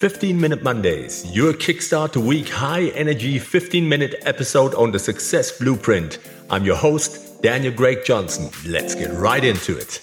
15 Minute Mondays, your kickstart to week high energy 15 minute episode on the success blueprint. I'm your host, Daniel Greg Johnson. Let's get right into it.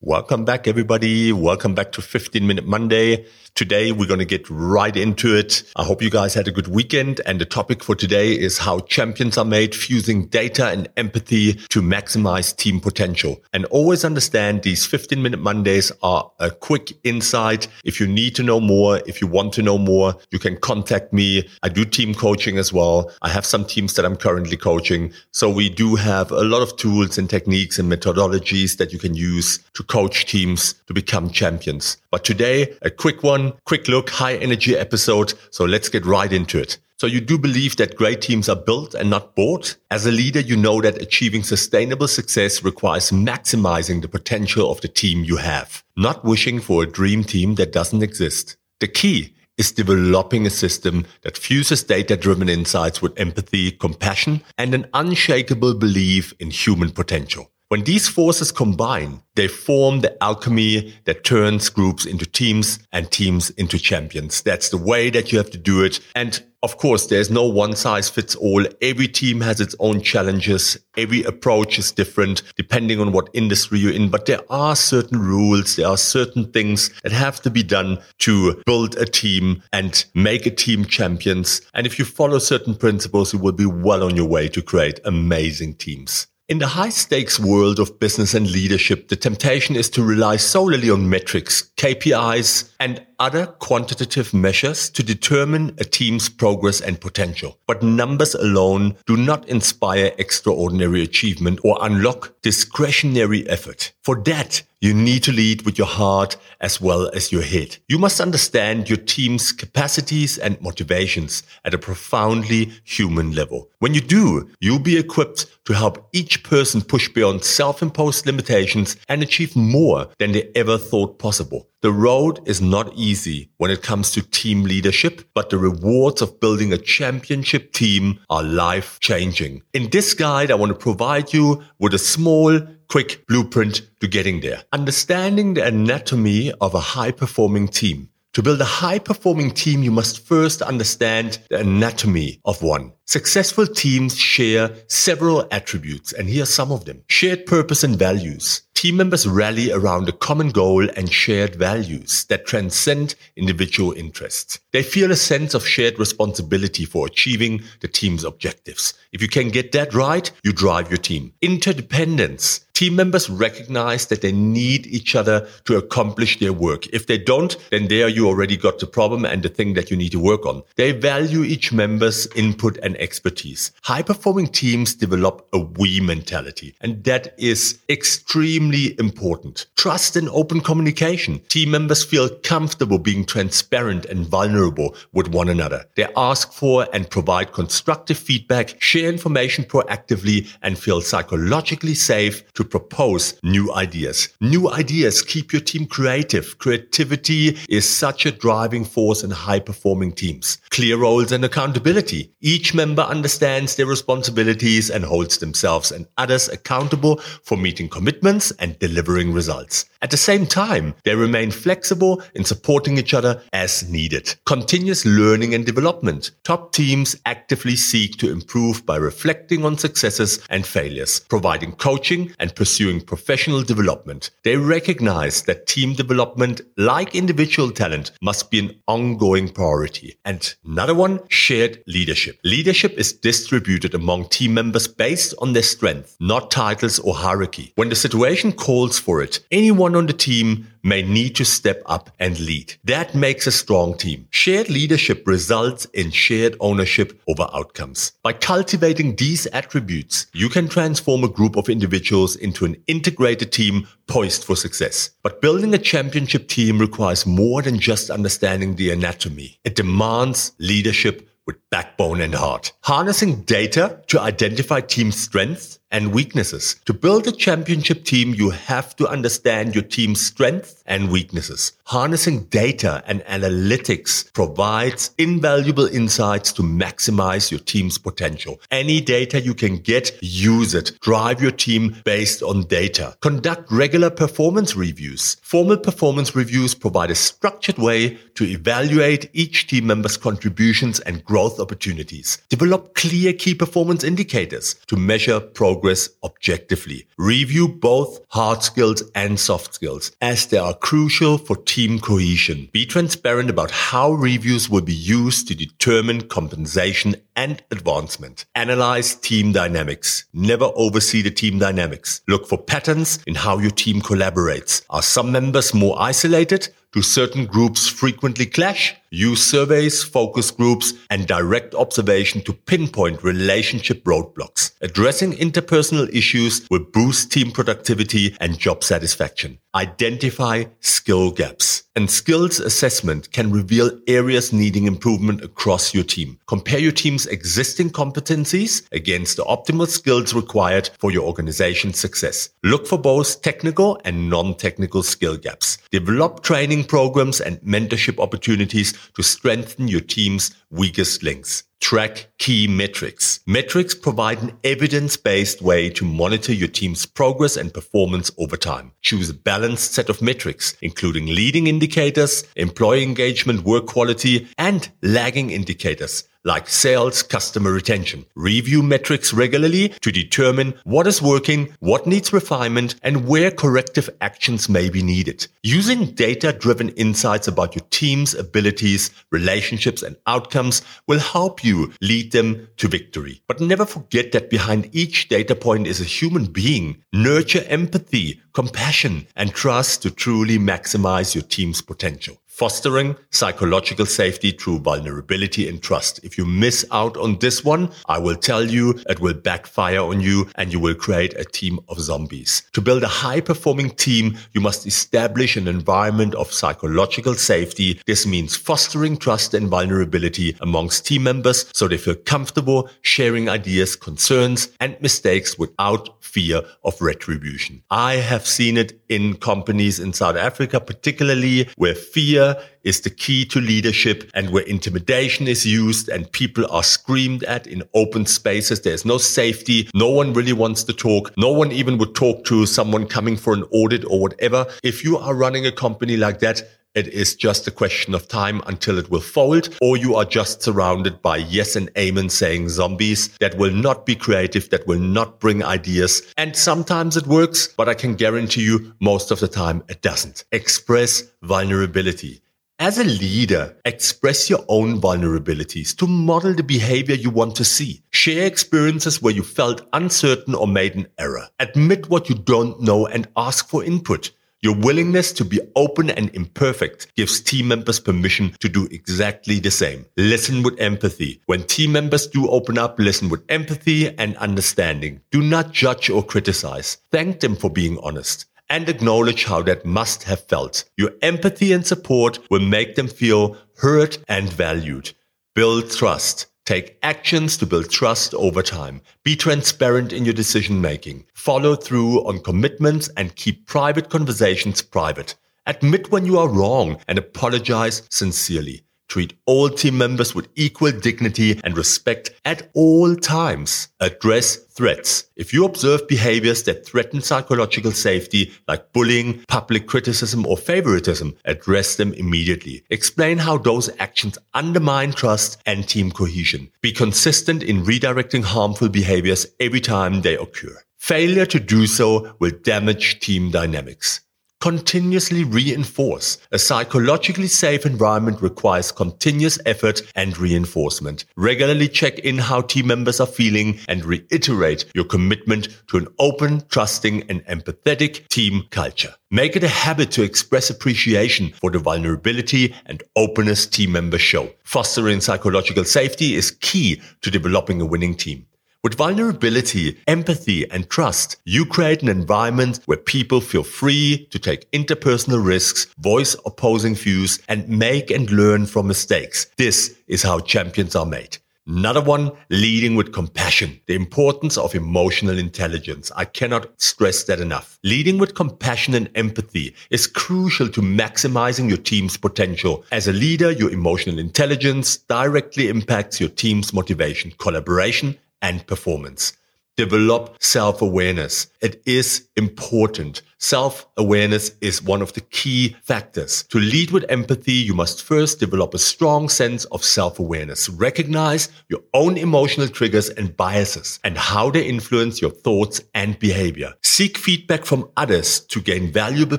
Welcome back, everybody. Welcome back to 15 Minute Monday. Today, we're going to get right into it. I hope you guys had a good weekend. And the topic for today is how champions are made, fusing data and empathy to maximize team potential. And always understand these 15 minute Mondays are a quick insight. If you need to know more, if you want to know more, you can contact me. I do team coaching as well. I have some teams that I'm currently coaching. So we do have a lot of tools and techniques and methodologies that you can use to coach teams to become champions. But today, a quick one, quick look, high energy episode. So let's get right into it. So you do believe that great teams are built and not bought? As a leader, you know that achieving sustainable success requires maximizing the potential of the team you have, not wishing for a dream team that doesn't exist. The key is developing a system that fuses data driven insights with empathy, compassion, and an unshakable belief in human potential. When these forces combine, they form the alchemy that turns groups into teams and teams into champions. That's the way that you have to do it. And of course, there's no one size fits all. Every team has its own challenges. Every approach is different depending on what industry you're in. But there are certain rules. There are certain things that have to be done to build a team and make a team champions. And if you follow certain principles, you will be well on your way to create amazing teams. In the high stakes world of business and leadership, the temptation is to rely solely on metrics, KPIs, and other quantitative measures to determine a team's progress and potential. But numbers alone do not inspire extraordinary achievement or unlock discretionary effort. For that, you need to lead with your heart as well as your head. You must understand your team's capacities and motivations at a profoundly human level. When you do, you'll be equipped to help each person push beyond self-imposed limitations and achieve more than they ever thought possible. The road is not easy when it comes to team leadership, but the rewards of building a championship team are life changing. In this guide, I want to provide you with a small, quick blueprint to getting there. Understanding the anatomy of a high performing team. To build a high performing team, you must first understand the anatomy of one. Successful teams share several attributes, and here are some of them. Shared purpose and values. Team members rally around a common goal and shared values that transcend individual interests. They feel a sense of shared responsibility for achieving the team's objectives. If you can get that right, you drive your team. Interdependence. Team members recognize that they need each other to accomplish their work. If they don't, then there you already got the problem and the thing that you need to work on. They value each member's input and expertise. High performing teams develop a we mentality, and that is extremely important. Trust and open communication. Team members feel comfortable being transparent and vulnerable with one another. They ask for and provide constructive feedback, share information proactively, and feel psychologically safe to propose new ideas. New ideas keep your team creative. Creativity is such a driving force in high performing teams. Clear roles and accountability. Each member member understands their responsibilities and holds themselves and others accountable for meeting commitments and delivering results. At the same time, they remain flexible in supporting each other as needed. Continuous learning and development. Top teams actively seek to improve by reflecting on successes and failures, providing coaching and pursuing professional development. They recognize that team development, like individual talent, must be an ongoing priority. And another one, shared leadership. Leadership Leadership is distributed among team members based on their strength, not titles or hierarchy. When the situation calls for it, anyone on the team may need to step up and lead. That makes a strong team. Shared leadership results in shared ownership over outcomes. By cultivating these attributes, you can transform a group of individuals into an integrated team poised for success. But building a championship team requires more than just understanding the anatomy. It demands leadership with backbone and heart. Harnessing data to identify team strengths and weaknesses. To build a championship team, you have to understand your team's strengths and weaknesses. Harnessing data and analytics provides invaluable insights to maximize your team's potential. Any data you can get, use it. Drive your team based on data. Conduct regular performance reviews. Formal performance reviews provide a structured way to evaluate each team member's contributions and growth opportunities. Develop clear key performance indicators to measure progress objectively. Review both hard skills and soft skills as they are crucial for team cohesion. Be transparent about how reviews will be used to determine compensation and advancement. Analyze team dynamics. Never oversee the team dynamics. Look for patterns in how your team collaborates. Are some members more isolated? Do certain groups frequently clash? Use surveys, focus groups, and direct observation to pinpoint relationship roadblocks. Addressing interpersonal issues will boost team productivity and job satisfaction. Identify skill gaps. And skills assessment can reveal areas needing improvement across your team. Compare your team's existing competencies against the optimal skills required for your organization's success. Look for both technical and non-technical skill gaps. Develop training programs and mentorship opportunities to strengthen your team's weakest links. Track key metrics. Metrics provide an evidence-based way to monitor your team's progress and performance over time. Choose a balanced set of metrics, including leading indicators, employee engagement, work quality, and lagging indicators like sales, customer retention. Review metrics regularly to determine what is working, what needs refinement, and where corrective actions may be needed. Using data-driven insights about your team's abilities, relationships, and outcomes will help you lead them to victory. But never forget that behind each data point is a human being. Nurture empathy, compassion, and trust to truly maximize your team's potential fostering psychological safety through vulnerability and trust. If you miss out on this one, I will tell you it will backfire on you and you will create a team of zombies. To build a high performing team, you must establish an environment of psychological safety. This means fostering trust and vulnerability amongst team members so they feel comfortable sharing ideas, concerns and mistakes without fear of retribution. I have seen it in companies in South Africa, particularly where fear is the key to leadership and where intimidation is used and people are screamed at in open spaces. There's no safety. No one really wants to talk. No one even would talk to someone coming for an audit or whatever. If you are running a company like that, it is just a question of time until it will fold, or you are just surrounded by yes and amen saying zombies that will not be creative, that will not bring ideas. And sometimes it works, but I can guarantee you most of the time it doesn't. Express vulnerability. As a leader, express your own vulnerabilities to model the behavior you want to see. Share experiences where you felt uncertain or made an error. Admit what you don't know and ask for input. Your willingness to be open and imperfect gives team members permission to do exactly the same. Listen with empathy. When team members do open up, listen with empathy and understanding. Do not judge or criticize. Thank them for being honest and acknowledge how that must have felt. Your empathy and support will make them feel heard and valued. Build trust. Take actions to build trust over time. Be transparent in your decision making. Follow through on commitments and keep private conversations private. Admit when you are wrong and apologize sincerely. Treat all team members with equal dignity and respect at all times. Address threats. If you observe behaviors that threaten psychological safety, like bullying, public criticism, or favoritism, address them immediately. Explain how those actions undermine trust and team cohesion. Be consistent in redirecting harmful behaviors every time they occur. Failure to do so will damage team dynamics. Continuously reinforce. A psychologically safe environment requires continuous effort and reinforcement. Regularly check in how team members are feeling and reiterate your commitment to an open, trusting, and empathetic team culture. Make it a habit to express appreciation for the vulnerability and openness team members show. Fostering psychological safety is key to developing a winning team. With vulnerability, empathy, and trust, you create an environment where people feel free to take interpersonal risks, voice opposing views, and make and learn from mistakes. This is how champions are made. Another one, leading with compassion. The importance of emotional intelligence. I cannot stress that enough. Leading with compassion and empathy is crucial to maximizing your team's potential. As a leader, your emotional intelligence directly impacts your team's motivation, collaboration, and performance. Develop self-awareness. It is important. Self-awareness is one of the key factors. To lead with empathy, you must first develop a strong sense of self-awareness. Recognize your own emotional triggers and biases and how they influence your thoughts and behavior. Seek feedback from others to gain valuable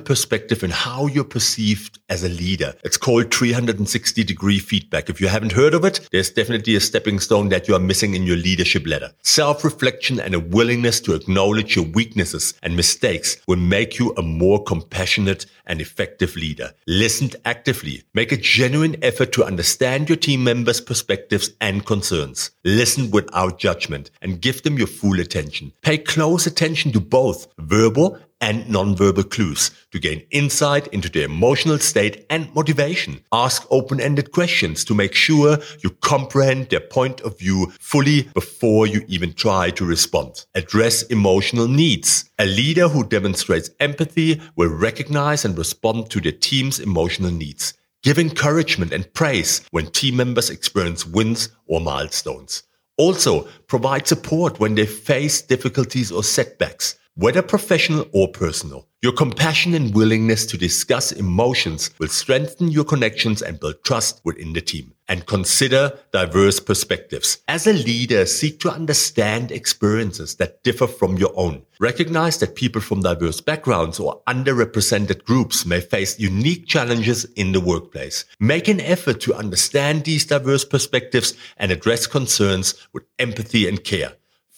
perspective in how you're perceived as a leader. It's called 360 degree feedback. If you haven't heard of it, there's definitely a stepping stone that you are missing in your leadership ladder. Self-reflection and a willingness to acknowledge your weaknesses and mistakes will make you a more compassionate and effective leader. Listen actively. Make a genuine effort to understand your team members' perspectives and concerns. Listen without judgment and give them your full attention. Pay close attention to both verbal and nonverbal clues to gain insight into their emotional state and motivation. Ask open-ended questions to make sure you comprehend their point of view fully before you even try to respond. Address emotional needs. A leader who demonstrates empathy will recognize and respond to their team's emotional needs. Give encouragement and praise when team members experience wins or milestones. Also, provide support when they face difficulties or setbacks whether professional or personal. Your compassion and willingness to discuss emotions will strengthen your connections and build trust within the team. And consider diverse perspectives. As a leader, seek to understand experiences that differ from your own. Recognize that people from diverse backgrounds or underrepresented groups may face unique challenges in the workplace. Make an effort to understand these diverse perspectives and address concerns with empathy and care.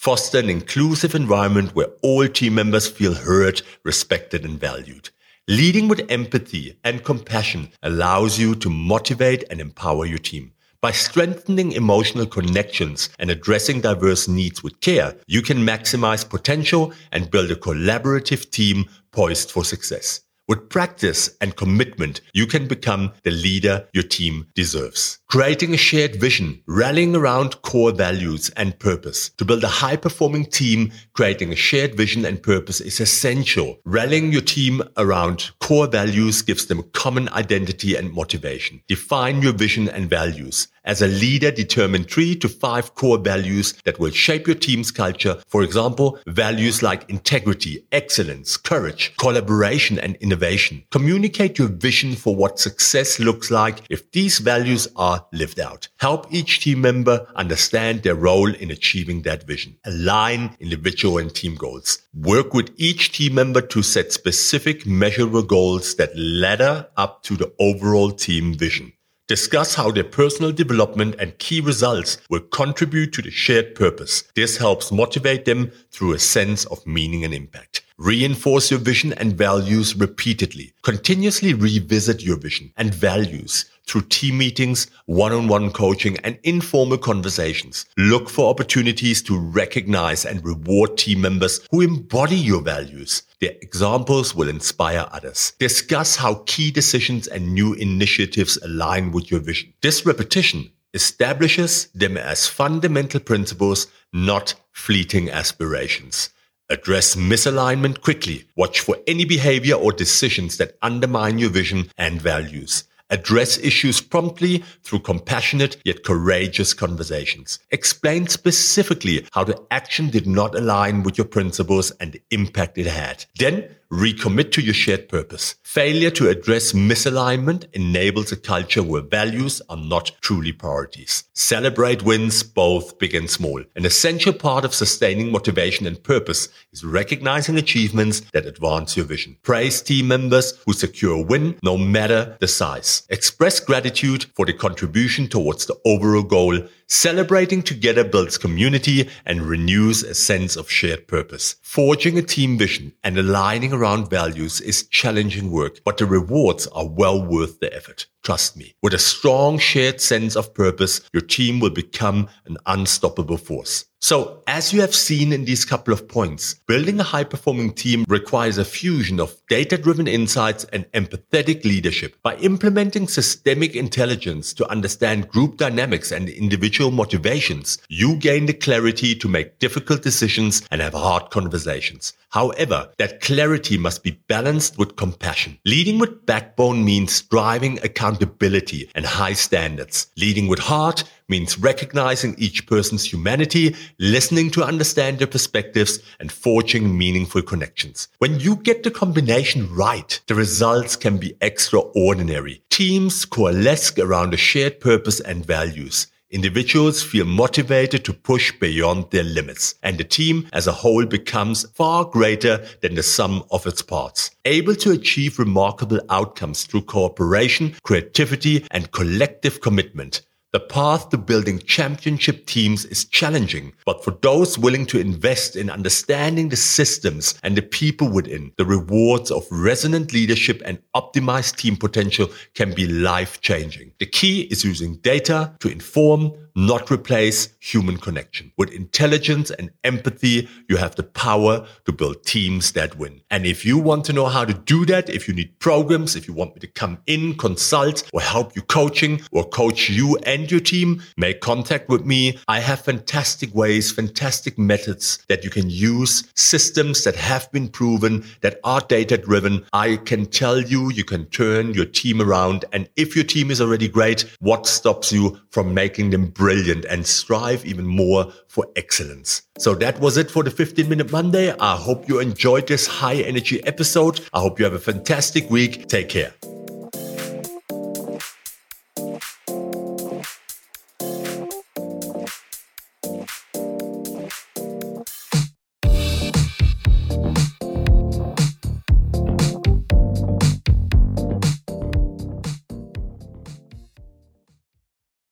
Foster an inclusive environment where all team members feel heard, respected, and valued. Leading with empathy and compassion allows you to motivate and empower your team. By strengthening emotional connections and addressing diverse needs with care, you can maximize potential and build a collaborative team poised for success. With practice and commitment, you can become the leader your team deserves. Creating a shared vision, rallying around core values and purpose. To build a high performing team, creating a shared vision and purpose is essential. Rallying your team around core values gives them a common identity and motivation. Define your vision and values. As a leader, determine three to five core values that will shape your team's culture. For example, values like integrity, excellence, courage, collaboration, and innovation. Communicate your vision for what success looks like if these values are lived out. Help each team member understand their role in achieving that vision. Align individual and team goals. Work with each team member to set specific measurable goals that ladder up to the overall team vision. Discuss how their personal development and key results will contribute to the shared purpose. This helps motivate them through a sense of meaning and impact. Reinforce your vision and values repeatedly. Continuously revisit your vision and values through team meetings, one-on-one coaching, and informal conversations. Look for opportunities to recognize and reward team members who embody your values. Their examples will inspire others. Discuss how key decisions and new initiatives align with your vision. This repetition establishes them as fundamental principles, not fleeting aspirations. Address misalignment quickly. Watch for any behavior or decisions that undermine your vision and values. Address issues promptly through compassionate yet courageous conversations. Explain specifically how the action did not align with your principles and the impact it had. Then recommit to your shared purpose. Failure to address misalignment enables a culture where values are not truly priorities. Celebrate wins, both big and small. An essential part of sustaining motivation and purpose is recognizing achievements that advance your vision. Praise team members who secure a win no matter the size. Express gratitude for the contribution towards the overall goal Celebrating together builds community and renews a sense of shared purpose. Forging a team vision and aligning around values is challenging work, but the rewards are well worth the effort. Trust me. With a strong shared sense of purpose, your team will become an unstoppable force. So as you have seen in these couple of points, building a high performing team requires a fusion of data driven insights and empathetic leadership. By implementing systemic intelligence to understand group dynamics and individual motivations, you gain the clarity to make difficult decisions and have hard conversations. However, that clarity must be balanced with compassion. Leading with backbone means driving accountability and high standards. Leading with heart means recognizing each person's humanity, listening to understand their perspectives, and forging meaningful connections. When you get the combination right, the results can be extraordinary. Teams coalesce around a shared purpose and values. Individuals feel motivated to push beyond their limits, and the team as a whole becomes far greater than the sum of its parts, able to achieve remarkable outcomes through cooperation, creativity, and collective commitment. The path to building championship teams is challenging, but for those willing to invest in understanding the systems and the people within, the rewards of resonant leadership and optimized team potential can be life changing. The key is using data to inform, not replace human connection. With intelligence and empathy, you have the power to build teams that win. And if you want to know how to do that, if you need programs, if you want me to come in, consult or help you coaching or coach you and your team, make contact with me. I have fantastic ways, fantastic methods that you can use, systems that have been proven, that are data driven. I can tell you, you can turn your team around. And if your team is already great, what stops you from making them brilliant and strive even more for excellence. So that was it for the 15 minute Monday. I hope you enjoyed this high energy episode. I hope you have a fantastic week. Take care.